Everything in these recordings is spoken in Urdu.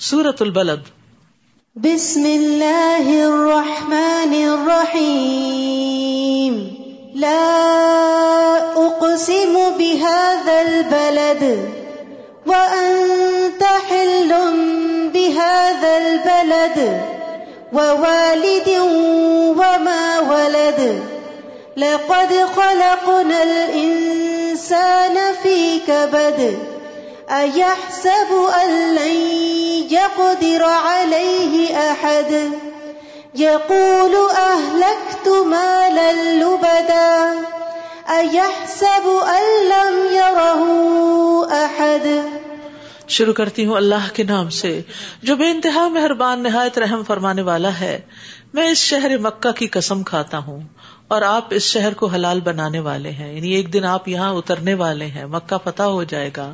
سورت البلد. بسم اللہ الرحمن الرحیم لا اقسم بهذا البلد وانت حل بهذا البلد، ووالد وما ولد. لقد خلقنا الانسان في كبد. ايحسب ان لن يقدر عليه احد يقول اهلكت مالا لبدا ايحسب ان لم يره احد شروع کرتی ہوں اللہ کے نام سے، جو بے انتہا مہربان، نہایت رحم فرمانے والا ہے۔ میں اس شہر مکہ کی قسم کھاتا ہوں اور آپ اس شہر کو حلال بنانے والے ہیں۔ یعنی ایک دن آپ یہاں اترنے والے ہیں۔ مکہ فتح ہو جائے گا۔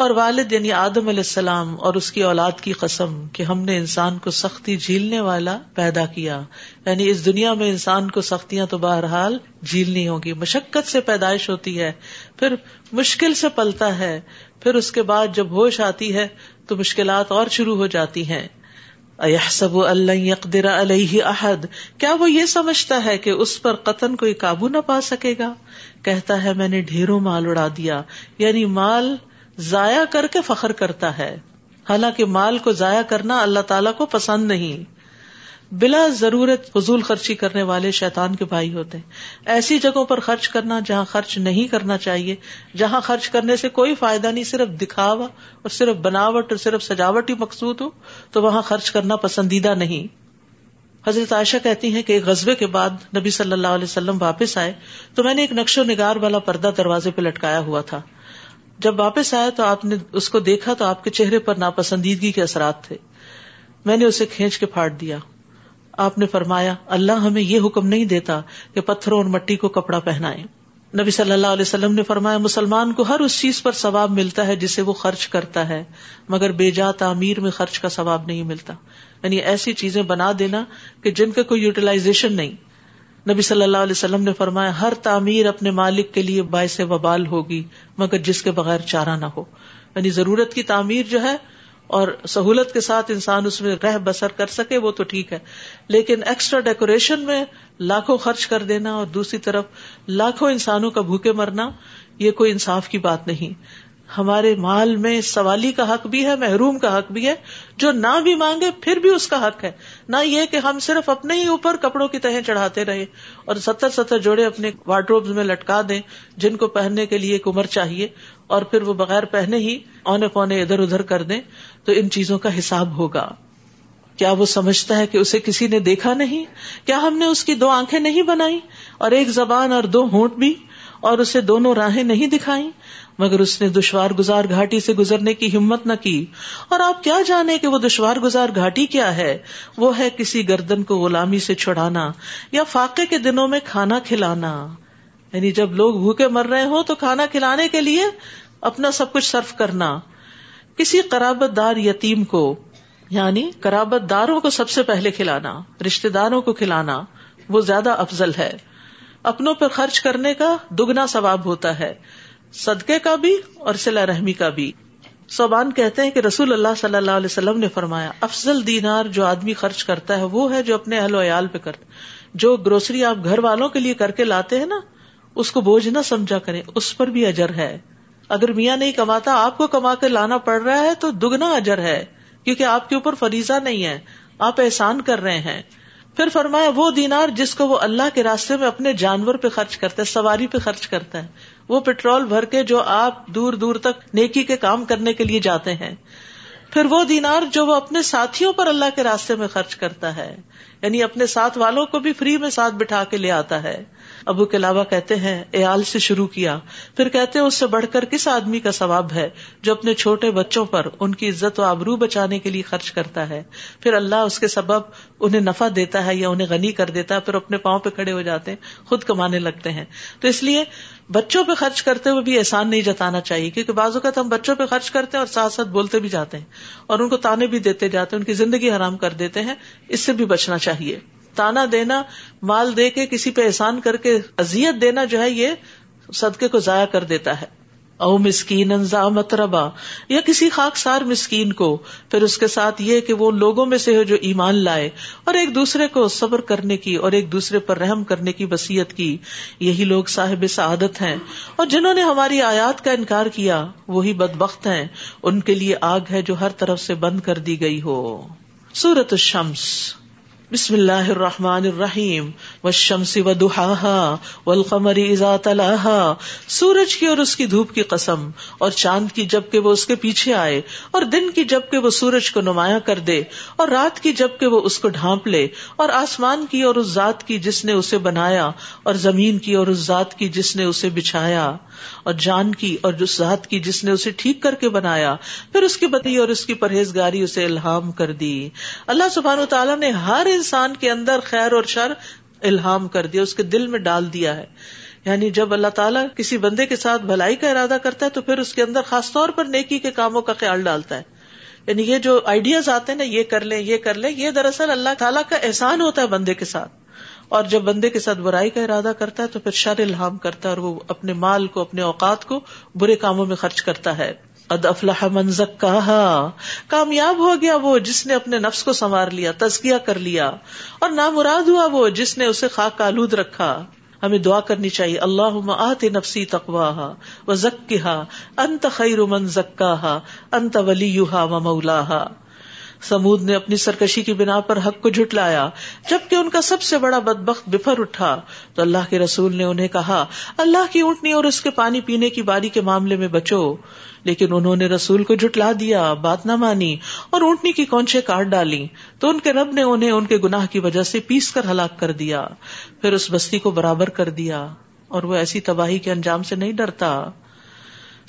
اور والد یعنی آدم علیہ السلام اور اس کی اولاد کی قسم کہ ہم نے انسان کو سختی جھیلنے والا پیدا کیا۔ یعنی اس دنیا میں انسان کو سختیاں تو بہرحال جھیلنی ہوگی۔ مشقت سے پیدائش ہوتی ہے، پھر مشکل سے پلتا ہے، پھر اس کے بعد جب ہوش آتی ہے تو مشکلات اور شروع ہو جاتی ہیں۔ سب اللہ یقدر علیہ احد۔ کیا وہ یہ سمجھتا ہے کہ اس پر قطن کوئی قابو نہ پا سکے گا؟ کہتا ہے، میں نے ڈھیروں مال اڑا دیا۔ یعنی مال ضائع کر کے فخر کرتا ہے۔ حالانکہ مال کو ضائع کرنا اللہ تعالیٰ کو پسند نہیں۔ بلا ضرورت فضول خرچی کرنے والے شیطان کے بھائی ہوتے ہیں۔ ایسی جگہوں پر خرچ کرنا جہاں خرچ نہیں کرنا چاہیے، جہاں خرچ کرنے سے کوئی فائدہ نہیں، صرف دکھاوا اور صرف بناوٹ اور صرف سجاوٹ ہی مقصود ہو، تو وہاں خرچ کرنا پسندیدہ نہیں۔ حضرت عائشہ کہتی ہیں کہ ایک غزبے کے بعد نبی صلی اللہ علیہ وسلم واپس آئے تو میں نے ایک نقش و نگار والا پردہ دروازے پہ لٹکایا ہوا تھا۔ جب واپس آیا تو آپ نے اس کو دیکھا تو آپ کے چہرے پر ناپسندیدگی کے اثرات تھے۔ میں نے اسے کھینچ کے پھاڑ دیا۔ آپ نے فرمایا، اللہ ہمیں یہ حکم نہیں دیتا کہ پتھروں اور مٹی کو کپڑا پہنائے نبی صلی اللہ علیہ وسلم نے فرمایا، مسلمان کو ہر اس چیز پر ثواب ملتا ہے جسے وہ خرچ کرتا ہے، مگر بے جا تعمیر میں خرچ کا ثواب نہیں ملتا۔ یعنی ایسی چیزیں بنا دینا کہ جن کا کوئی یوٹیلائزیشن نہیں۔ نبی صلی اللہ علیہ وسلم نے فرمایا، ہر تعمیر اپنے مالک کے لیے باعث وبال ہوگی، مگر جس کے بغیر چارہ نہ ہو۔ یعنی ضرورت کی تعمیر جو ہے، اور سہولت کے ساتھ انسان اس میں رہ بسر کر سکے، وہ تو ٹھیک ہے۔ لیکن ایکسٹرا ڈیکوریشن میں لاکھوں خرچ کر دینا، اور دوسری طرف لاکھوں انسانوں کا بھوکے مرنا، یہ کوئی انصاف کی بات نہیں۔ ہمارے مال میں سوالی کا حق بھی ہے، محروم کا حق بھی ہے۔ جو نہ بھی مانگے، پھر بھی اس کا حق ہے۔ نہ یہ کہ ہم صرف اپنے ہی اوپر کپڑوں کی تہیں چڑھاتے رہے اور ستر ستر جوڑے اپنے وارڈروب میں لٹکا دیں، جن کو پہننے کے لیے ایک عمر چاہیے اور پھر وہ بغیر پہنے ہی اونے پونے ادھر ادھر کر دیں، تو ان چیزوں کا حساب ہوگا۔ کیا وہ سمجھتا ہے کہ اسے کسی نے دیکھا نہیں؟ کیا ہم نے اس کی دو آنکھیں نہیں بنائی اور ایک زبان اور دو ہونٹ بھی اور اسے دونوں راہیں نہیں دکھائی مگر اس نے دشوار گزار گھاٹی سے گزرنے کی ہمت نہ کی۔ اور آپ کیا جانے کہ وہ دشوار گزار گھاٹی کیا ہے؟ وہ ہے کسی گردن کو غلامی سے چھڑانا یا فاقے کے دنوں میں کھانا کھلانا۔ یعنی جب لوگ بھوکے مر رہے ہوں تو کھانا کھلانے کے لیے اپنا سب کچھ صرف کرنا۔ کسی قرابت دار یتیم کو یعنی قرابت داروں کو سب سے پہلے کھلانا رشتے داروں کو کھلانا، وہ زیادہ افضل ہے۔ اپنوں پر خرچ کرنے کا دگنا ثواب ہوتا ہے۔ صدقے کا بھی اور سلا رحمی کا بھی۔ صوبان کہتے ہیں کہ رسول اللہ صلی اللہ علیہ وسلم نے فرمایا، افضل دینار جو آدمی خرچ کرتا ہے وہ ہے جو اپنے اہل و عیال پہ کرتا جو گروسری آپ گھر والوں کے لیے کر کے لاتے ہیں نا، اس کو بوجھ نہ سمجھا کریں، اس پر بھی اجر ہے۔ اگر میاں نہیں کماتا، آپ کو کما کے لانا پڑ رہا ہے تو دگنا اجر ہے، کیونکہ آپ کے اوپر فریضہ نہیں ہے۔ آپ احسان کر رہے ہیں۔ پھر فرمایا، وہ دینار جس کو وہ اللہ کے راستے میں اپنے جانور پہ خرچ کرتا ہے، سواری پہ خرچ کرتا ہے وہ پیٹرول بھر کے جو آپ دور دور تک نیکی کے کام کرنے کے لیے جاتے ہیں۔ پھر وہ دینار جو وہ اپنے ساتھیوں پر اللہ کے راستے میں خرچ کرتا ہے یعنی اپنے ساتھ والوں کو بھی فری میں ساتھ بٹھا کے لے آتا ہے۔ ابو کے علاوہ کہتے ہیں ایال سے شروع کیا۔ پھر کہتے ہیں، اس سے بڑھ کر کس آدمی کا ثواب ہے جو اپنے چھوٹے بچوں پر ان کی عزت و آبرو بچانے کے لیے خرچ کرتا ہے؟ پھر اللہ اس کے سبب انہیں نفع دیتا ہے یا انہیں غنی کر دیتا ہے، پھر اپنے پاؤں پہ کھڑے ہو جاتے ہیں، خود کمانے لگتے ہیں۔ تو اس لیے بچوں پہ خرچ کرتے ہوئے بھی احسان نہیں جتانا چاہیے، کیونکہ بعض اوقات ہم بچوں پہ خرچ کرتے ہیں اور ساتھ ساتھ بولتے بھی جاتے ہیں اور ان کو تانے بھی دیتے جاتے ہیں، ان کی زندگی حرام کر دیتے ہیں، اس سے بھی بچنا چاہیے۔ تانا دینا، مال دے کے کسی پہ احسان کر کے ازیت دینا جو ہے یہ صدقے کو ضائع کر دیتا ہے۔ او مسکین انزا متربا یا کسی خاک سار مسکین کو، پھر اس کے ساتھ یہ کہ وہ لوگوں میں سے ہو جو ایمان لائے اور ایک دوسرے کو صبر کرنے کی اور ایک دوسرے پر رحم کرنے کی وسیعت کی۔ یہی لوگ صاحب سعادت ہیں۔ اور جنہوں نے ہماری آیات کا انکار کیا، وہی بد ہیں۔ ان کے لیے آگ ہے جو ہر طرف سے بند کر دی گئی ہو۔ سورت الشمس۔ بسم اللہ الرحمن الرحیم والشمس ودحاها والقمر اذا تلاها سورج کی اور اس کی دھوپ کی قسم اور چاند کی جبکہ وہ اس کے پیچھے آئے اور دن کی جبکہ وہ سورج کو نمایاں کر دے اور رات کی جبکہ وہ اس کو ڈھانپ لے اور آسمان کی اور اس ذات کی جس نے اسے بنایا اور زمین کی اور اس ذات کی جس نے اسے بچھایا اور جان کی اور جس ذات کی جس نے اسے ٹھیک کر کے بنایا پھر اس کی بتی اور اس کی پرہیزگاری اسے الہام کر دی اللہ سبحان تعالیٰ نے ہر انسان کے اندر خیر اور شر الہام کر دیا، اس کے دل میں ڈال دیا ہے۔ یعنی جب اللہ تعالیٰ کسی بندے کے ساتھ بھلائی کا ارادہ کرتا ہے تو پھر اس کے اندر خاص طور پر نیکی کے کاموں کا خیال ڈالتا ہے۔ یعنی یہ جو آئیڈیاز آتے ہیں نا، یہ کر لیں، یہ کر لیں، یہ دراصل اللہ تعالیٰ کا احسان ہوتا ہے بندے کے ساتھ۔ اور جب بندے کے ساتھ برائی کا ارادہ کرتا ہے تو پھر شر الحام کرتا ہے اور وہ اپنے مال کو، اپنے اوقات کو برے کاموں میں خرچ کرتا ہے۔ قد افلح من زکاہا کامیاب ہو گیا وہ جس نے اپنے نفس کو سنوار لیا تزکیا کر لیا، اور نامراد ہوا وہ جس نے اسے خاک آلود رکھا۔ ہمیں دعا کرنی چاہیے اللہ آتے نفسی تقواہ و زکا انت خیر من زکاہا، انت ولی و مولاہا۔ سمود نے اپنی سرکشی کی بنا پر حق کو جھٹلایا۔ جبکہ ان کا سب سے بڑا بدبخت بفر اٹھا۔ تو اللہ کے رسول نے انہیں کہا، اللہ کی اونٹنی اور اس کے پانی پینے کی باری کے معاملے میں بچو۔ لیکن انہوں نے رسول کو جھٹلا دیا، بات نہ مانی اور اونٹنی کی کونچے کاٹ ڈالی۔ تو ان کے رب نے انہیں ان کے گناہ کی وجہ سے پیس کر ہلاک کر دیا۔ پھر اس بستی کو برابر کر دیا اور وہ ایسی تباہی کے انجام سے نہیں ڈرتا۔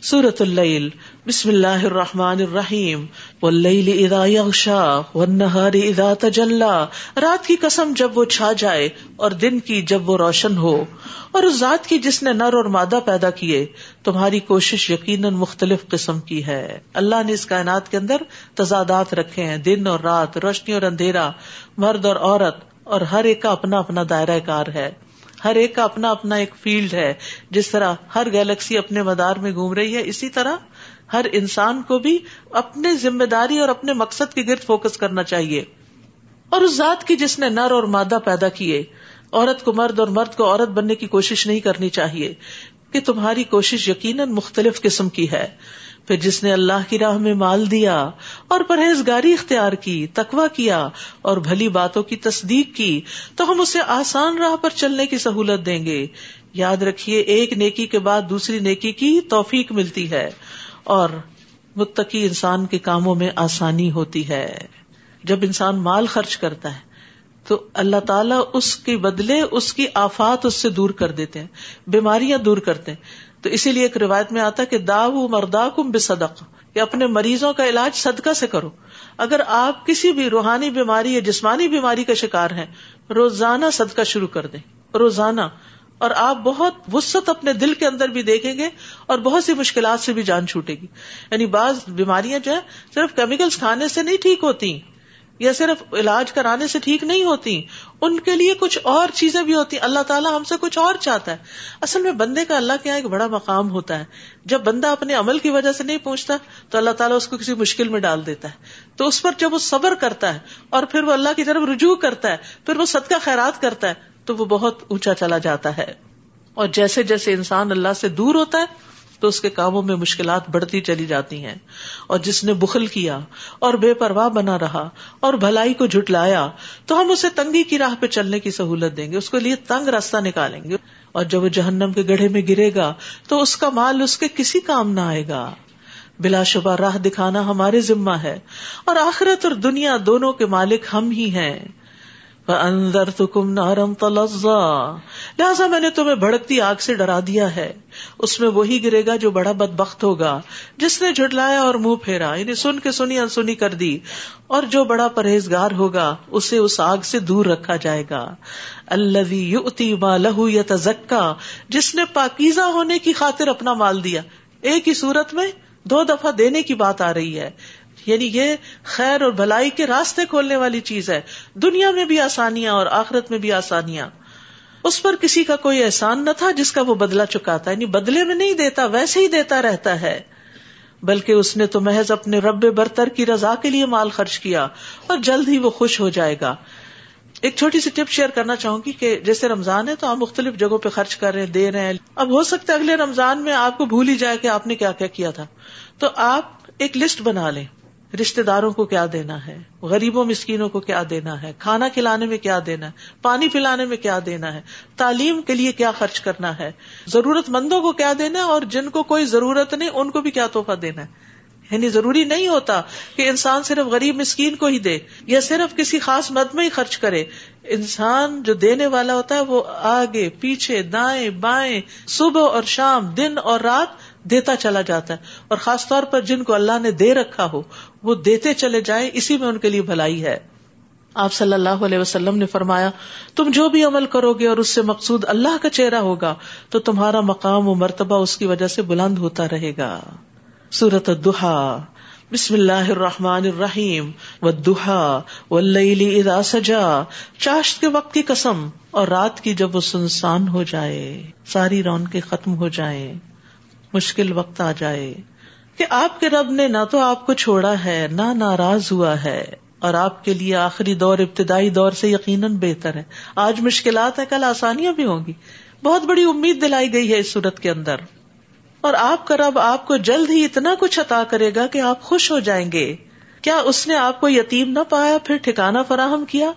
سورت اللیل بسم اللہ الرحمن الرحیم. واللیل اذا یغشا والنہار اذا تجلا. رات کی قسم جب وہ چھا جائے اور دن کی جب وہ روشن ہو. اور اس ذات کی جس نے نر اور مادہ پیدا کیے، تمہاری کوشش یقیناً مختلف قسم کی ہے۔ اللہ نے اس کائنات کے اندر تضادات رکھے ہیں، دن اور رات، روشنی اور اندھیرا، مرد اور عورت، اور ہر ایک کا اپنا اپنا دائرہ کار ہے۔ ہر ایک کا اپنا اپنا ایک فیلڈ ہے، جس طرح ہر گیلیکسی اپنے مدار میں گھوم رہی ہے، اسی طرح ہر انسان کو بھی اپنے ذمہ داری اور اپنے مقصد کے گرد فوکس کرنا چاہیے۔ اور اس ذات کی جس نے نر اور مادہ پیدا کیے، عورت کو مرد اور مرد کو عورت بننے کی کوشش نہیں کرنی چاہیے، کہ تمہاری کوشش یقیناً مختلف قسم کی ہے۔ پھر جس نے اللہ کی راہ میں مال دیا اور پرہیزگاری اختیار کی تکوا کیا اور بھلی باتوں کی تصدیق کی، تو ہم اسے آسان راہ پر چلنے کی سہولت دیں گے۔ یاد رکھیے، ایک نیکی کے بعد دوسری نیکی کی توفیق ملتی ہے اور متقی انسان کے کاموں میں آسانی ہوتی ہے۔ جب انسان مال خرچ کرتا ہے، تو اللہ تعالیٰ اس کے بدلے اس کی آفات اس سے دور کر دیتے ہیں، بیماریاں دور کرتے ہیں۔ تو اسی لیے ایک روایت میں آتا کہ دا مردا کم بے صدق یا اپنے مریضوں کا علاج صدقہ سے کرو۔ اگر آپ کسی بھی روحانی بیماری یا جسمانی بیماری کا شکار ہیں، روزانہ صدقہ شروع کر دیں۔ روزانہ۔ اور آپ بہت وسط اپنے دل کے اندر بھی دیکھیں گے اور بہت سی مشکلات سے بھی جان چھوٹے گی۔ یعنی بعض بیماریاں جو ہے صرف کیمیکلس کھانے سے نہیں ٹھیک ہوتی یا صرف علاج کرانے سے ٹھیک نہیں ہوتی، ان کے لیے کچھ اور چیزیں بھی ہوتی۔ اللہ تعالیٰ ہم سے کچھ اور چاہتا ہے۔ اصل میں بندے کا اللہ کے یہاں ایک بڑا مقام ہوتا ہے۔ جب بندہ اپنے عمل کی وجہ سے نہیں پہنچتا تو اللہ تعالیٰ اس کو کسی مشکل میں ڈال دیتا ہے۔ تو اس پر جب وہ صبر کرتا ہے اور پھر وہ اللہ کی طرف رجوع کرتا ہے، پھر وہ صدقہ خیرات کرتا ہے، تو وہ بہت اونچا چلا جاتا ہے۔ اور جیسے جیسے انسان اللہ سے دور ہوتا ہے تو اس کے کاموں میں مشکلات بڑھتی چلی جاتی ہیں۔ اور جس نے بخل کیا اور بے پرواہ بنا رہا اور بھلائی کو جھٹلایا، تو ہم اسے تنگی کی راہ پہ چلنے کی سہولت دیں گے، اس کے لیے تنگ راستہ نکالیں گے۔ اور جب وہ جہنم کے گڑھے میں گرے گا، تو اس کا مال اس کے کسی کام نہ آئے گا۔ بلا شبہ راہ دکھانا ہمارے ذمہ ہے، اور آخرت اور دنیا دونوں کے مالک ہم ہی ہیں۔ اندر تو کم نارم تلزا لہٰذا میں نے تمہیں بھڑکتی آگ سے ڈرا دیا ہے۔ اس میں وہی گرے گا جو بڑا بد بخت ہوگا۔ جس نے جھٹلایا اور منہ پھیرا یعنی سن کے سنی انسنی کر دی۔ اور جو بڑا پرہیزگار ہوگا، اسے اس آگ سے دور رکھا جائے گا۔ اللہ ما لہو یا تزکا جس نے پاکیزہ ہونے کی خاطر اپنا مال دیا۔ ایک ہی صورت میں دو دفعہ دینے کی بات آ رہی ہے۔ یعنی یہ خیر اور بھلائی کے راستے کھولنے والی چیز ہے۔ دنیا میں بھی آسانیاں اور آخرت میں بھی آسانیاں۔ اس پر کسی کا کوئی احسان نہ تھا جس کا وہ بدلا چکاتا یعنی بدلے میں نہیں دیتا، ویسے ہی دیتا رہتا ہے۔ بلکہ اس نے تو محض اپنے رب برتر کی رضا کے لیے مال خرچ کیا اور جلد ہی وہ خوش ہو جائے گا۔ ایک چھوٹی سی ٹپ شیئر کرنا چاہوں گی کہ جیسے رمضان ہے تو آپ مختلف جگہوں پہ خرچ کر رہے ہیں، دے رہے ہیں۔ اب ہو سکتا ہے اگلے رمضان میں آپ کو بھول ہی جائے کہ آپ نے کیا کیا کیا تھا۔ تو آپ ایک لسٹ بنا لیں۔ رشتے داروں کو کیا دینا ہے؟ غریبوں مسکینوں کو کیا دینا ہے؟ کھانا کھلانے میں کیا دینا ہے؟ پانی پلانے میں کیا دینا ہے؟ تعلیم کے لیے کیا خرچ کرنا ہے؟ ضرورت مندوں کو کیا دینا ہے اور جن کو کوئی ضرورت نہیں، ان کو بھی کیا تحفہ دینا ہے؟ یعنی ضروری نہیں ہوتا کہ انسان صرف غریب مسکین کو ہی دے یا صرف کسی خاص مد میں ہی خرچ کرے۔ انسان جو دینے والا ہوتا ہے وہ آگے، پیچھے، دائیں، بائیں، صبح اور شام، دن اور رات دیتا چلا جاتا ہے۔ اور خاص طور پر جن کو اللہ نے دے رکھا ہو وہ دیتے چلے جائیں، اسی میں ان کے لیے بھلائی ہے۔ آپ صلی اللہ علیہ وسلم نے فرمایا، تم جو بھی عمل کرو گے اور اس سے مقصود اللہ کا چہرہ ہوگا، تو تمہارا مقام و مرتبہ اس کی وجہ سے بلند ہوتا رہے گا۔ سورت الدحا۔ بسم اللہ الرحمن الرحیم۔ و دہا و اذا سجا۔ چاشت کے وقت کی قسم اور رات کی جب وہ سنسان ہو جائے، ساری رونقیں ختم ہو جائیں، مشکل وقت آ جائے۔ کہ آپ کے رب نے نہ تو آپ کو چھوڑا ہے، نہ ناراض ہوا ہے، اور آپ کے لیے آخری دور، ابتدائی دور سے یقیناً بہتر ہے۔ آج مشکلات ہیں، کل آسانیاں بھی ہوں گی۔ بہت بڑی امید دلائی گئی ہے اس صورت کے اندر۔ اور آپ کا رب آپ کو جلد ہی اتنا کچھ عطا کرے گا کہ آپ خوش ہو جائیں گے۔ کیا اس نے آپ کو یتیم نہ پایا، پھر ٹھکانا فراہم کیا؟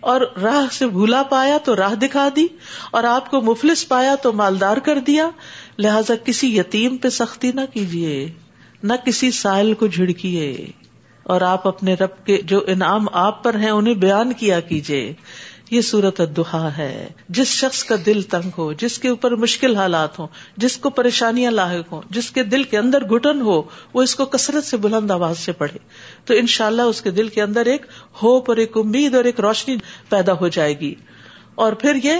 اور راہ سے بھولا پایا تو راہ دکھا دی؟ اور آپ کو مفلس پایا تو مالدار کر دیا؟ لہذا کسی یتیم پہ سختی نہ کیجیے۔ نہ کسی سائل کو جھڑکیے اور آپ اپنے رب کے جو انعام آپ پر ہیں انہیں بیان کیا کیجیے یہ سورت الدحا ہے۔ جس شخص کا دل تنگ ہو، جس کے اوپر مشکل حالات ہوں، جس کو پریشانیاں لاحق ہوں، جس کے دل کے اندر گٹن ہو، وہ اس کو کثرت سے بلند آواز سے پڑھے۔ تو ان شاء اللہ اس کے دل کے اندر ایک ہوپ اور ایک امید اور ایک روشنی پیدا ہو جائے گی۔ اور پھر یہ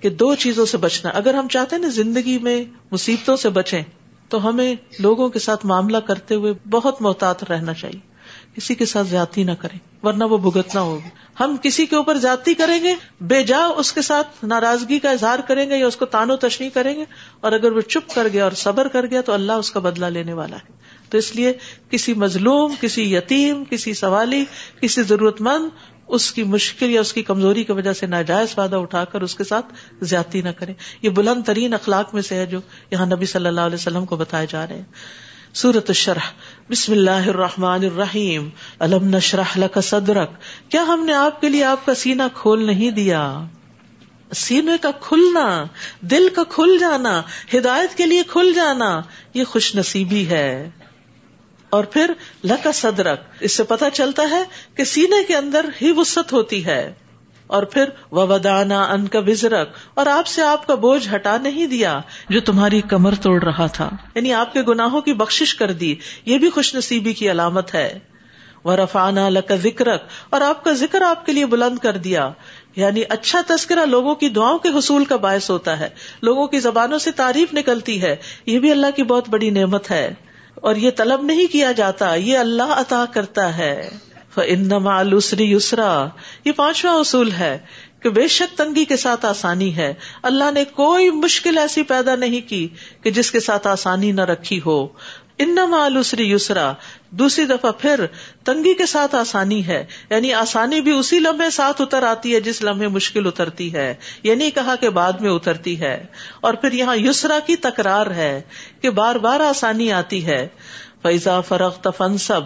کہ دو چیزوں سے بچنا۔ اگر ہم چاہتے ہیں نا زندگی میں مصیبتوں سے بچیں تو ہمیں لوگوں کے ساتھ معاملہ کرتے ہوئے بہت محتاط رہنا چاہیے۔ کسی کے ساتھ زیادتی نہ کریں، ورنہ وہ بھگتنا ہوگی ہم کسی کے اوپر زیادتی کریں گے، بے جا اس کے ساتھ ناراضگی کا اظہار کریں گے یا اس کو تانو تشنی کریں گے، اور اگر وہ چپ کر گیا اور صبر کر گیا تو اللہ اس کا بدلا لینے والا ہے۔ تو اس لیے کسی مظلوم، کسی یتیم، کسی سوالی، کسی ضرورت مند اس کی مشکل یا اس کی کمزوری کی وجہ سے ناجائز فائدہ اٹھا کر اس کے ساتھ زیادتی نہ کریں۔ یہ بلند ترین اخلاق میں سے ہے جو یہاں نبی صلی اللہ علیہ وسلم کو بتائے جا رہے ہیں۔ سورت الشرح۔ بسم اللہ الرحمن الرحیم۔ علم نشرح لک صدرک۔ کیا ہم نے آپ کے لیے آپ کا سینہ کھول نہیں دیا؟ سینے کا کھلنا، دل کا کھل جانا، ہدایت کے لیے کھل جانا، یہ خوش نصیبی ہے۔ اور پھر لکا صدرک، اس سے پتا چلتا ہے کہ سینے کے اندر ہی وسط ہوتی ہے۔ اور پھر ودانا ان کا وزرک اور آپ سے آپ کا بوجھ ہٹا نہیں دیا جو تمہاری کمر توڑ رہا تھا۔ یعنی آپ کے گناہوں کی بخش کر دی، یہ بھی خوش نصیبی کی علامت ہے۔ وہ رفانہ لکا ذکرک اور آپ کا ذکر آپ کے لیے بلند کر دیا۔ یعنی اچھا تذکرہ لوگوں کی دعاؤں کے حصول کا باعث ہوتا ہے۔ لوگوں کی زبانوں سے تعریف نکلتی ہے۔ یہ بھی اللہ کی بہت بڑی نعمت ہے۔ اور یہ طلب نہیں کیا جاتا، یہ اللہ عطا کرتا ہے۔ انسری یسرا یہ پانچواں اصول ہے کہ بے شک تنگی کے ساتھ آسانی ہے۔ اللہ نے کوئی مشکل ایسی پیدا نہیں کی کہ جس کے ساتھ آسانی نہ رکھی ہو۔ انسری یسرا۔ دوسری دفعہ پھر تنگی کے ساتھ آسانی ہے۔ یعنی آسانی بھی اسی لمحے ساتھ اتر آتی ہے جس لمحے مشکل اترتی ہے۔ یہ نہیں کہا کہ بعد میں اترتی ہے۔ اور پھر یہاں یسرا کی تکرار ہے کہ بار بار آسانی آتی ہے۔ فیضا فرق فن سب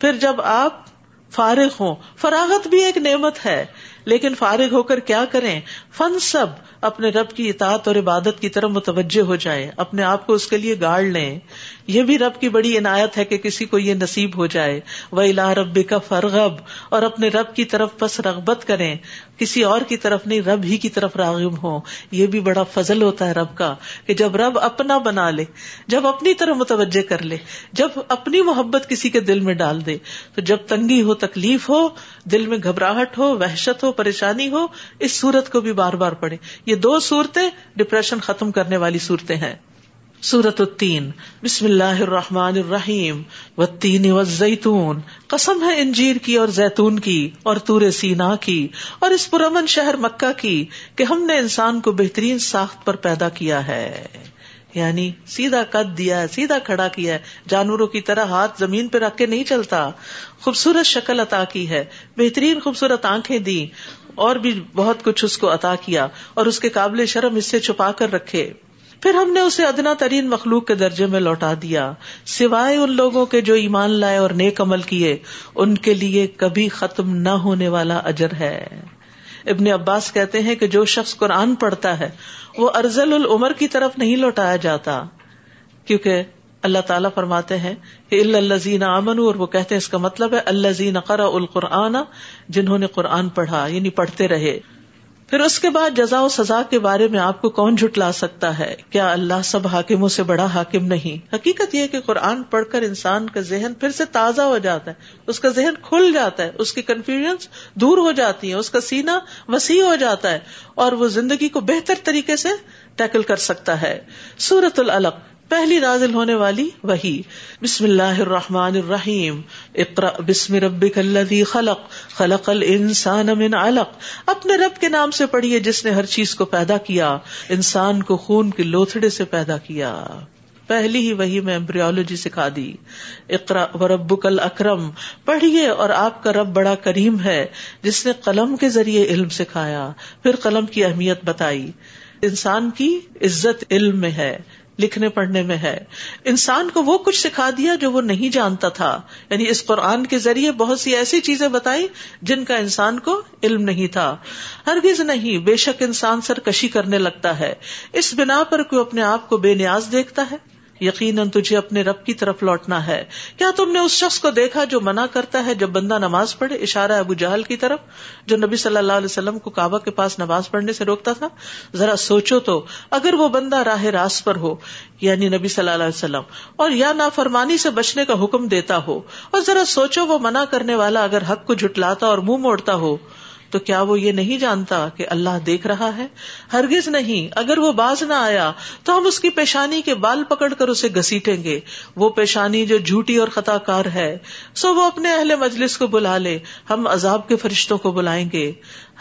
پھر جب آپ فارغ ہوں، فراغت بھی ایک نعمت ہے۔ لیکن فارغ ہو کر کیا کریں؟ فن سب اپنے رب کی اطاعت اور عبادت کی طرف متوجہ ہو جائے، اپنے آپ کو اس کے لیے گاڑ لیں۔ یہ بھی رب کی بڑی عنایت ہے کہ کسی کو یہ نصیب ہو جائے۔ وہ الا رب کا فرغب اور اپنے رب کی طرف بس رغبت کریں۔ کسی اور کی طرف نہیں، رب ہی کی طرف راغب ہو یہ بھی بڑا فضل ہوتا ہے رب کا کہ جب رب اپنا بنا لے، جب اپنی طرف متوجہ کر لے، جب اپنی محبت کسی کے دل میں ڈال دے، تو جب تنگی ہو، تکلیف ہو، دل میں گھبراہٹ ہو، وحشت ہو، پریشانی ہو، اس صورت کو بھی بار بار پڑھے یہ دو صورتیں ڈپریشن ختم کرنے والی صورتیں ہیں۔ سورت التین. بسم اللہ الرحمن الرحیم. و تین و زیتون قسم ہے انجیر کی اور زیتون کی اور تور سینا کی اور اس پرامن شہر مکہ کی کہ ہم نے انسان کو بہترین ساخت پر پیدا کیا ہے۔ یعنی سیدھا قد دیا ہے، سیدھا کھڑا کیا ہے۔ جانوروں کی طرح ہاتھ زمین پہ رکھ کے نہیں چلتا۔ خوبصورت شکل عطا کی ہے۔ بہترین خوبصورت آنکھیں دی اور بھی بہت کچھ اس کو عطا کیا اور اس کے قابل شرم اس سے چھپا کر رکھے۔ پھر ہم نے اسے ادنا ترین مخلوق کے درجے میں لوٹا دیا۔ سوائے ان لوگوں کے جو ایمان لائے اور نیک عمل کیے، ان کے لیے کبھی ختم نہ ہونے والا اجر ہے۔ ابن عباس کہتے ہیں کہ جو شخص قرآن پڑھتا ہے، وہ ارزل العمر کی طرف نہیں لوٹایا جاتا۔ کیونکہ اللہ تعالیٰ فرماتے ہیں کہ اللہ زین امن اور وہ کہتے ہیں اس کا مطلب ہے اللہ زین قرا القرآن، جنہوں نے قرآن پڑھا یعنی پڑھتے رہے۔ پھر اس کے بعد جزا و سزا کے بارے میں آپ کو کون جھٹلا سکتا ہے؟ کیا اللہ سب حاکموں سے بڑا حاکم نہیں؟ حقیقت یہ کہ قرآن پڑھ کر انسان کا ذہن پھر سے تازہ ہو جاتا ہے، اس کا ذہن کھل جاتا ہے، اس کی کنفیوژ دور ہو جاتی ہے اس کا سینا وسیع ہو جاتا ہے اور وہ زندگی کو بہتر طریقے سے ٹیکل کر سکتا ہے۔ سورت العلق پہلی نازل ہونے والی وہی۔ بسم اللہ الرحمن الرحیم۔ اقرا بسم ربک الذی خلق۔ خلق الانسان من علق۔ اپنے رب کے نام سے پڑھیے جس نے ہر چیز کو پیدا کیا۔ انسان کو خون کے لوتھڑے سے پیدا کیا۔ پہلی ہی وہی میں ایمبریولوجی سکھا دی۔ اقرا و ربک الاکرم۔ پڑھیے اور آپ کا رب بڑا کریم ہے، جس نے قلم کے ذریعے علم سکھایا۔ پھر قلم کی اہمیت بتائی۔ انسان کی عزت علم میں ہے۔ لکھنے پڑھنے میں ہے۔ انسان کو وہ کچھ سکھا دیا جو وہ نہیں جانتا تھا۔ یعنی اس قرآن کے ذریعے بہت سی ایسی چیزیں بتائی جن کا انسان کو علم نہیں تھا۔ ہرگز نہیں، بے شک انسان سرکشی کرنے لگتا ہے۔ اس بنا پر کوئی اپنے آپ کو بے نیاز دیکھتا ہے۔ یقیناً تجھے اپنے رب کی طرف لوٹنا ہے۔ کیا تم نے اس شخص کو دیکھا جو منع کرتا ہے جب بندہ نماز پڑھے؟ اشارہ ابو جہل کی طرف، جو نبی صلی اللہ علیہ وسلم کو کعبہ کے پاس نماز پڑھنے سے روکتا تھا۔ ذرا سوچو تو، اگر وہ بندہ راہ راست پر ہو یعنی نبی صلی اللہ علیہ وسلم، اور یا نافرمانی سے بچنے کا حکم دیتا ہو، اور ذرا سوچو وہ منع کرنے والا اگر حق کو جھٹلاتا اور منہ موڑتا ہو۔ تو کیا وہ یہ نہیں جانتا کہ اللہ دیکھ رہا ہے؟ ہرگز نہیں۔ اگر وہ باز نہ آیا تو ہم اس کی پیشانی کے بال پکڑ کر اسے گسیٹیں گے۔ وہ پیشانی جو جھوٹی اور خطا کار ہے، سو وہ اپنے اہل مجلس کو بلا لے۔ ہم عذاب کے فرشتوں کو بلائیں گے۔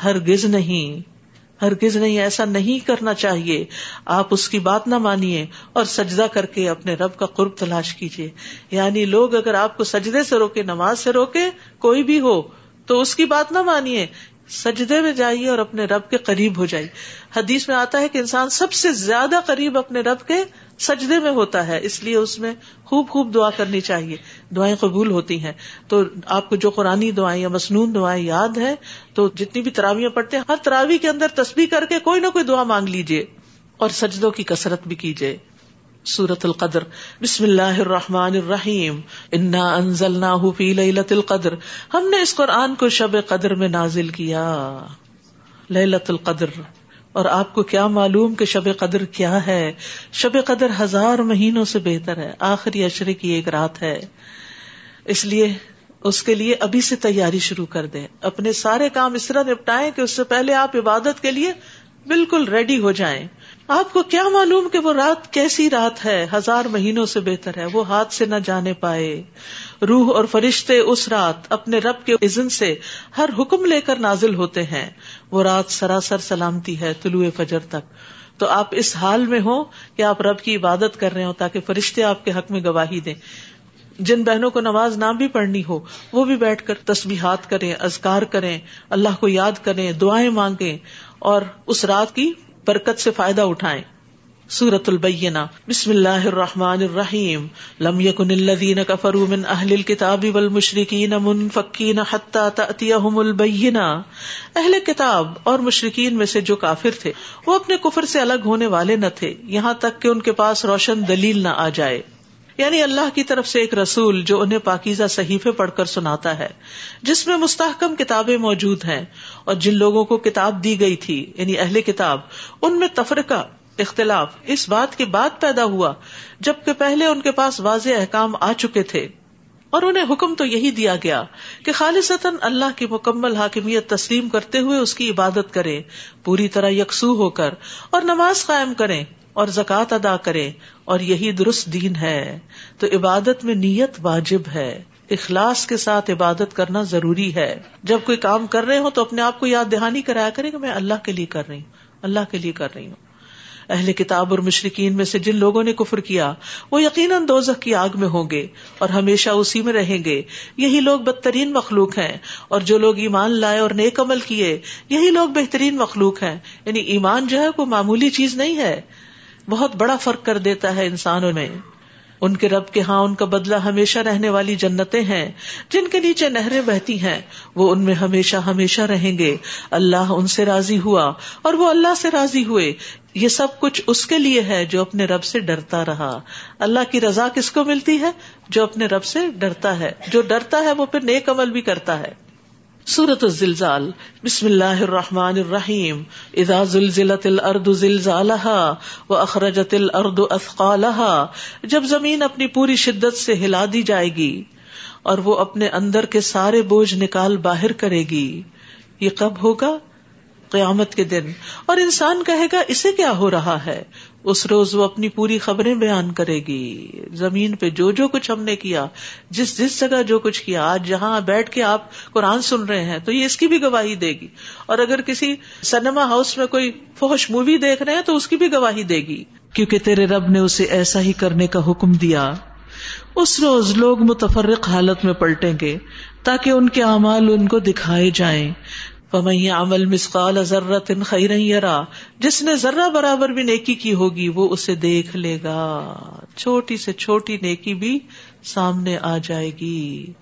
ہرگز نہیں۔ ہرگز نہیں، ایسا نہیں کرنا چاہیے۔ آپ اس کی بات نہ مانیے اور سجدہ کر کے اپنے رب کا قرب تلاش کیجیے۔ یعنی لوگ اگر آپ کو سجدے سے روکے، نماز سے روکے، کوئی بھی ہو، تو اس کی بات نہ مانیے۔ سجدے میں جائیے اور اپنے رب کے قریب ہو جائیے۔ حدیث میں آتا ہے کہ انسان سب سے زیادہ قریب اپنے رب کے سجدے میں ہوتا ہے، اس لیے اس میں خوب خوب دعا کرنی چاہیے۔ دعائیں قبول ہوتی ہیں۔ تو آپ کو جو قرآن دعائیں یا مصنون دعائیں یاد ہے تو جتنی بھی تراویاں پڑھتے ہیں، ہر تراوی کے اندر تسبیح کر کے کوئی نہ کوئی دعا مانگ لیجیے اور سجدوں کی کثرت بھی کیجیے سورت القدر. بسم اللہ الرحمن الرحیم. انا انزلناہ فی لیلت القدر. ہم نے اس قرآن کو شب قدر میں نازل کیا. لیلت القدر. اور آپ کو کیا معلوم کہ شب قدر کیا ہے؟ شب قدر ہزار مہینوں سے بہتر ہے. آخری اشرے کی ایک رات ہے. اس لیے اس کے لیے ابھی سے تیاری شروع کر دیں. اپنے سارے کام اس طرح نپٹائیں کہ اس سے پہلے آپ عبادت کے لیے بالکل ریڈی ہو جائیں۔ آپ کو کیا معلوم کہ وہ رات کیسی رات ہے؟ ہزار مہینوں سے بہتر ہے۔ وہ ہاتھ سے نہ جانے پائے۔ روح اور فرشتے اس رات اپنے رب کے عزن سے ہر حکم لے کر نازل ہوتے ہیں۔ وہ رات سراسر سلامتی ہے طلوع فجر تک۔ تو آپ اس حال میں ہو کہ آپ رب کی عبادت کر رہے ہو تاکہ فرشتے آپ کے حق میں گواہی دیں۔ جن بہنوں کو نماز نہ بھی پڑھنی ہو، وہ بھی بیٹھ کر تسبیحات کریں ازکار کریں، اللہ کو یاد کریں، دعائیں مانگیں۔ اور اس رات کی برکت سے فائدہ اٹھائیں۔ سورت البینہ۔ بسم اللہ الرحمن الرحیم۔ لم يكن الذين كفروا من اهل الكتاب والمشركين منفكين حتى تاتيهم البینہ۔ اہل کتاب اور مشرقین میں سے جو کافر تھے، وہ اپنے کفر سے الگ ہونے والے نہ تھے۔ یہاں تک کہ ان کے پاس روشن دلیل نہ آ جائے۔ یعنی اللہ کی طرف سے ایک رسول جو انہیں پاکیزہ صحیفے پڑھ کر سناتا ہے، جس میں مستحکم کتابیں موجود ہیں اور جن لوگوں کو کتاب دی گئی تھی یعنی اہل کتاب، ان میں تفرقہ، اختلاف اس بات کے بعد پیدا ہوا، جبکہ پہلے ان کے پاس واضح احکام آ چکے تھے۔ اور انہیں حکم تو یہی دیا گیا کہ خالصتاً اللہ کی مکمل حاکمیت تسلیم کرتے ہوئے اس کی عبادت کریں، پوری طرح یکسو ہو کر، اور نماز قائم کریں۔ اور زکوٰۃ ادا کریں اور یہی درست دین ہے۔ تو عبادت میں نیت واجب ہے۔ اخلاص کے ساتھ عبادت کرنا ضروری ہے۔ جب کوئی کام کر رہے ہو تو اپنے آپ کو یاد دہانی کرایا کرے کہ میں اللہ کے لیے کر رہی ہوں۔ اللہ کے لیے کر رہی ہوں۔ اہل کتاب اور مشرقین میں سے جن لوگوں نے کفر کیا، وہ یقیناً دوزخ کی آگ میں ہوں گے اور ہمیشہ اسی میں رہیں گے۔ یہی لوگ بدترین مخلوق ہیں۔ اور جو لوگ ایمان لائے اور نیک عمل کیے، یہی لوگ بہترین مخلوق ہیں۔ یعنی ایمان جو ہے کوئی معمولی چیز نہیں ہے۔ بہت بڑا فرق کر دیتا ہے انسانوں میں۔ ان کے رب کے ہاں ان کا بدلہ ہمیشہ رہنے والی جنتیں ہیں۔ جن کے نیچے نہریں بہتی ہیں، وہ ان میں ہمیشہ ہمیشہ رہیں گے۔ اللہ ان سے راضی ہوا اور وہ اللہ سے راضی ہوئے۔ یہ سب کچھ اس کے لیے ہے جو اپنے رب سے ڈرتا رہا۔ اللہ کی رضا کس کو ملتی ہے؟ جو اپنے رب سے ڈرتا ہے۔ جو ڈرتا ہے وہ پھر نیک عمل بھی کرتا ہے۔ سورت الزلزال. بسم اللہ الرحمن الرحیم. اذا زلزلت الارض زلزالها واخرجت الارض اثقالها، جب زمین اپنی پوری شدت سے ہلا دی جائے گی اور وہ اپنے اندر کے سارے بوجھ نکال باہر کرے گی، یہ کب ہوگا؟ قیامت کے دن۔ اور انسان کہے گا، اسے کیا ہو رہا ہے؟ اس روز وہ اپنی پوری خبریں بیان کرے گی۔ زمین پہ جو جو کچھ ہم نے کیا، جس جس جگہ جو کچھ کیا، آج جہاں بیٹھ کے آپ قرآن سن رہے ہیں تو یہ اس کی بھی گواہی دے گی۔ اور اگر کسی سنیما ہاؤس میں کوئی فوش مووی دیکھ رہے ہیں تو اس کی بھی گواہی دے گی۔ کیونکہ تیرے رب نے اسے ایسا ہی کرنے کا حکم دیا۔ اس روز لوگ متفرق حالت میں پلٹیں گے تاکہ ان کے اعمال ان کو دکھائے جائیں۔ عمل مسقال ضرورت خیرا جس نے ذرہ برابر بھی نیکی کی ہوگی، وہ اسے دیکھ لے گا۔ چھوٹی سے چھوٹی نیکی بھی سامنے آ جائے گی۔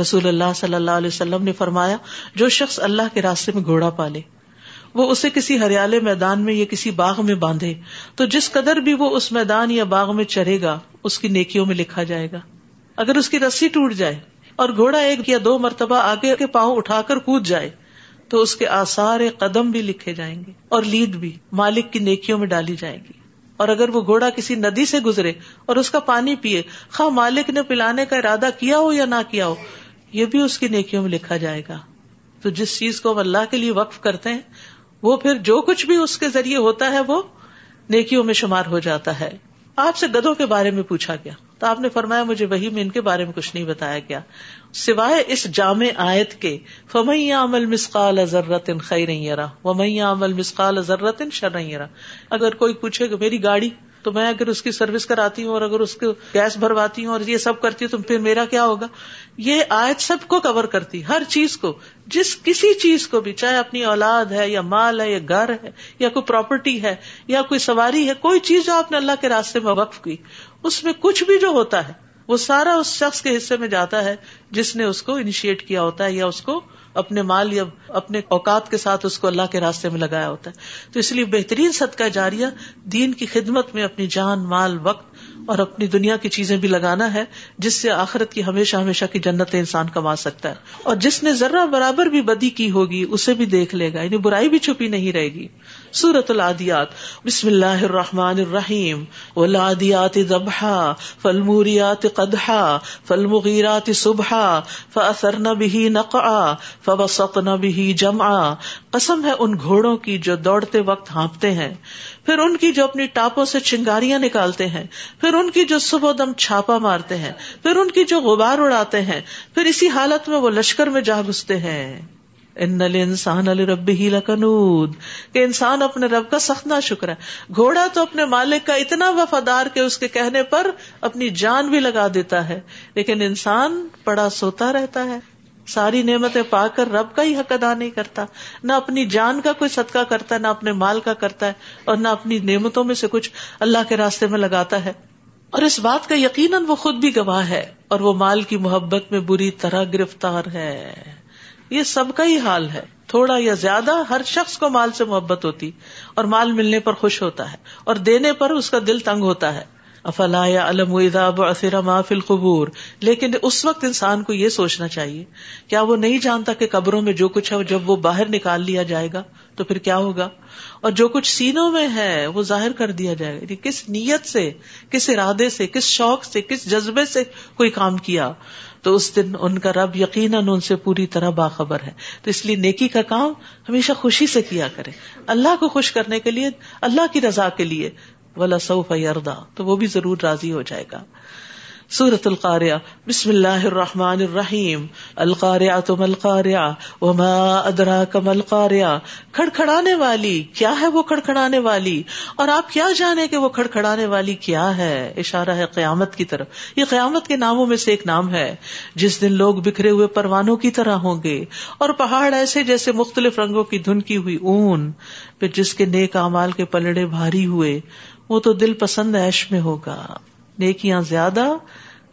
رسول اللہ صلی اللہ علیہ وسلم نے فرمایا، جو شخص اللہ کے راستے میں گھوڑا پالے، وہ اسے کسی ہریالے میدان میں یا کسی باغ میں باندھے۔ تو جس قدر بھی وہ اس میدان یا باغ میں چرے گا، اس کی نیکیوں میں لکھا جائے گا۔ اگر اس کی رسی ٹوٹ جائے اور گھوڑا ایک یا دو مرتبہ آگے کے پاؤں اٹھا کر کود جائے تو اس کے آسار قدم بھی لکھے جائیں گے اور لید بھی مالک کی نیکیوں میں ڈالی جائے گی۔ اور اگر وہ گھوڑا کسی ندی سے گزرے اور اس کا پانی پیے، خواہ مالک نے پلانے کا ارادہ کیا ہو یا نہ کیا ہو، یہ بھی اس کی نیکیوں میں لکھا جائے گا۔ تو جس چیز کو ہم اللہ کے لیے وقف کرتے ہیں، وہ پھر جو کچھ بھی اس کے ذریعے ہوتا ہے، وہ نیکیوں میں شمار ہو جاتا ہے۔ آپ سے گدوں کے بارے میں پوچھا گیا۔ تو آپ نے فرمایا مجھے وہی میں ان کے بارے میں کچھ نہیں بتایا گیا۔ سوائے اس جامع آیت کے فمیا عمل مسقال ضرورت خیر ومیا عمل مسقال ضرورت شر اگر کوئی پوچھے کہ میری گاڑی، تو میں اگر اس کی سروس کراتی ہوں اور اگر اس کو گیس بھرواتی ہوں اور یہ سب کرتی ہوں، تو پھر میرا کیا ہوگا؟ یہ آیت سب کو کور کرتی، ہر چیز کو، جس کسی چیز کو بھی، چاہے اپنی اولاد ہے یا مال ہے یا گھر ہے یا کوئی پراپرٹی ہے یا کوئی سواری ہے، کوئی چیز جو آپ نے اللہ کے راستے میں وقف کی اس میں کچھ بھی جو ہوتا ہے، وہ سارا اس شخص کے حصے میں جاتا ہے جس نے اس کو انیشیٹ کیا ہوتا ہے یا اس کو اپنے مال یا اپنے اوقات کے ساتھ اس کو اللہ کے راستے میں لگایا ہوتا ہے۔ تو اس لیے بہترین صدقہ جاریہ دین کی خدمت میں اپنی جان، مال، وقت اور اپنی دنیا کی چیزیں بھی لگانا ہے، جس سے آخرت کی ہمیشہ ہمیشہ کی جنت انسان کما سکتا ہے۔ اور جس نے ذرا برابر بھی بدی کی ہوگی، اسے بھی دیکھ لے گا یعنی برائی بھی چھپی نہیں رہے گی۔ سورت العادیات. بسم اللہ الرحمن الرحیم. ولادیات ذبحا فلموریات قدحا فلمغیرات صبحا فاثرن به نقعا فوسطن به جمعا. قسم ہے ان گھوڑوں کی جو دوڑتے وقت ہانپتے ہیں. پھر ان کی جو اپنی ٹاپوں سے چنگاریاں نکالتے ہیں. پھر ان کی جو صبح دم چھاپا مارتے ہیں. پھر ان کی جو غبار اڑاتے ہیں. پھر اسی حالت میں وہ لشکر میں جا گھستے ہیں. ان انسان علی رب ہی لکنود، کہ انسان اپنے رب کا سخت نہ شکر ہے۔ گھوڑا تو اپنے مالک کا اتنا وفادار کہ اس کے کہنے پر اپنی جان بھی لگا دیتا ہے۔ لیکن انسان پڑا سوتا رہتا ہے۔ ساری نعمتیں پا کر رب کا ہی حق ادا نہیں کرتا۔ نہ اپنی جان کا کوئی صدقہ کرتا ہے، نہ اپنے مال کا کرتا ہے، اور نہ اپنی نعمتوں میں سے کچھ اللہ کے راستے میں لگاتا ہے۔ اور اس بات کا یقیناً وہ خود بھی گواہ ہے، اور وہ مال کی محبت میں بری طرح گرفتار ہے۔ یہ سب کا ہی حال ہے۔ تھوڑا یا زیادہ ہر شخص کو مال سے محبت ہوتی اور مال ملنے پر خوش ہوتا ہے اور دینے پر اس کا دل تنگ ہوتا ہے۔ افلا یا علم ما فی القبور۔ لیکن اس وقت انسان کو یہ سوچنا چاہیے، کیا وہ نہیں جانتا کہ قبروں میں جو کچھ ہے جب وہ باہر نکال لیا جائے گا تو پھر کیا ہوگا؟ اور جو کچھ سینوں میں ہے وہ ظاہر کر دیا جائے گا۔ یعنی کس نیت سے، کس ارادے سے، کس شوق سے، کس جذبے سے کوئی کام کیا؟ تو اس دن ان کا رب یقیناً ان سے پوری طرح باخبر ہے۔ تو اس لیے نیکی کا کام ہمیشہ خوشی سے کیا کرے۔ اللہ کو خوش کرنے کے لیے، اللہ کی رضا کے لیے۔ ولا سوف تو وہ بھی ضرور راضی ہو جائے گا۔ سورت القاریہ بسم اللہ الرحمن الرحیم القاریہ تم القاریہ وما ادرا کم القاریہ کھڑکھڑانے والی، کیا ہے وہ کھڑکھڑانے والی؟ اور آپ کیا جانے کہ وہ کھڑکھڑانے والی کیا ہے؟ اشارہ ہے قیامت کی طرف. یہ قیامت کے ناموں میں سے ایک نام ہے. جس دن لوگ بکھرے ہوئے پروانوں کی طرح ہوں گے اور پہاڑ ایسے جیسے مختلف رنگوں کی دھن کی ہوئی اون، پھر جس کے نیک امال کے پلڑے بھاری ہوئے، وہ تو دل پسند ایش میں ہوگا۔ نیکیاں زیادہ،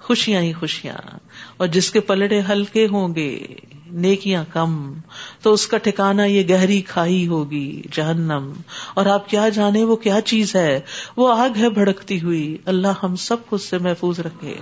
خوشیاں ہی خوشیاں۔ اور جس کے پلڑے ہلکے ہوں گے، نیکیاں کم۔ تو اس کا ٹھکانا یہ گہری کھائی ہوگی، جہنم۔ اور آپ کیا جانے، وہ کیا چیز ہے؟ وہ آگ ہے بھڑکتی ہوئی۔ اللہ ہم سب کو اس سے محفوظ رکھے۔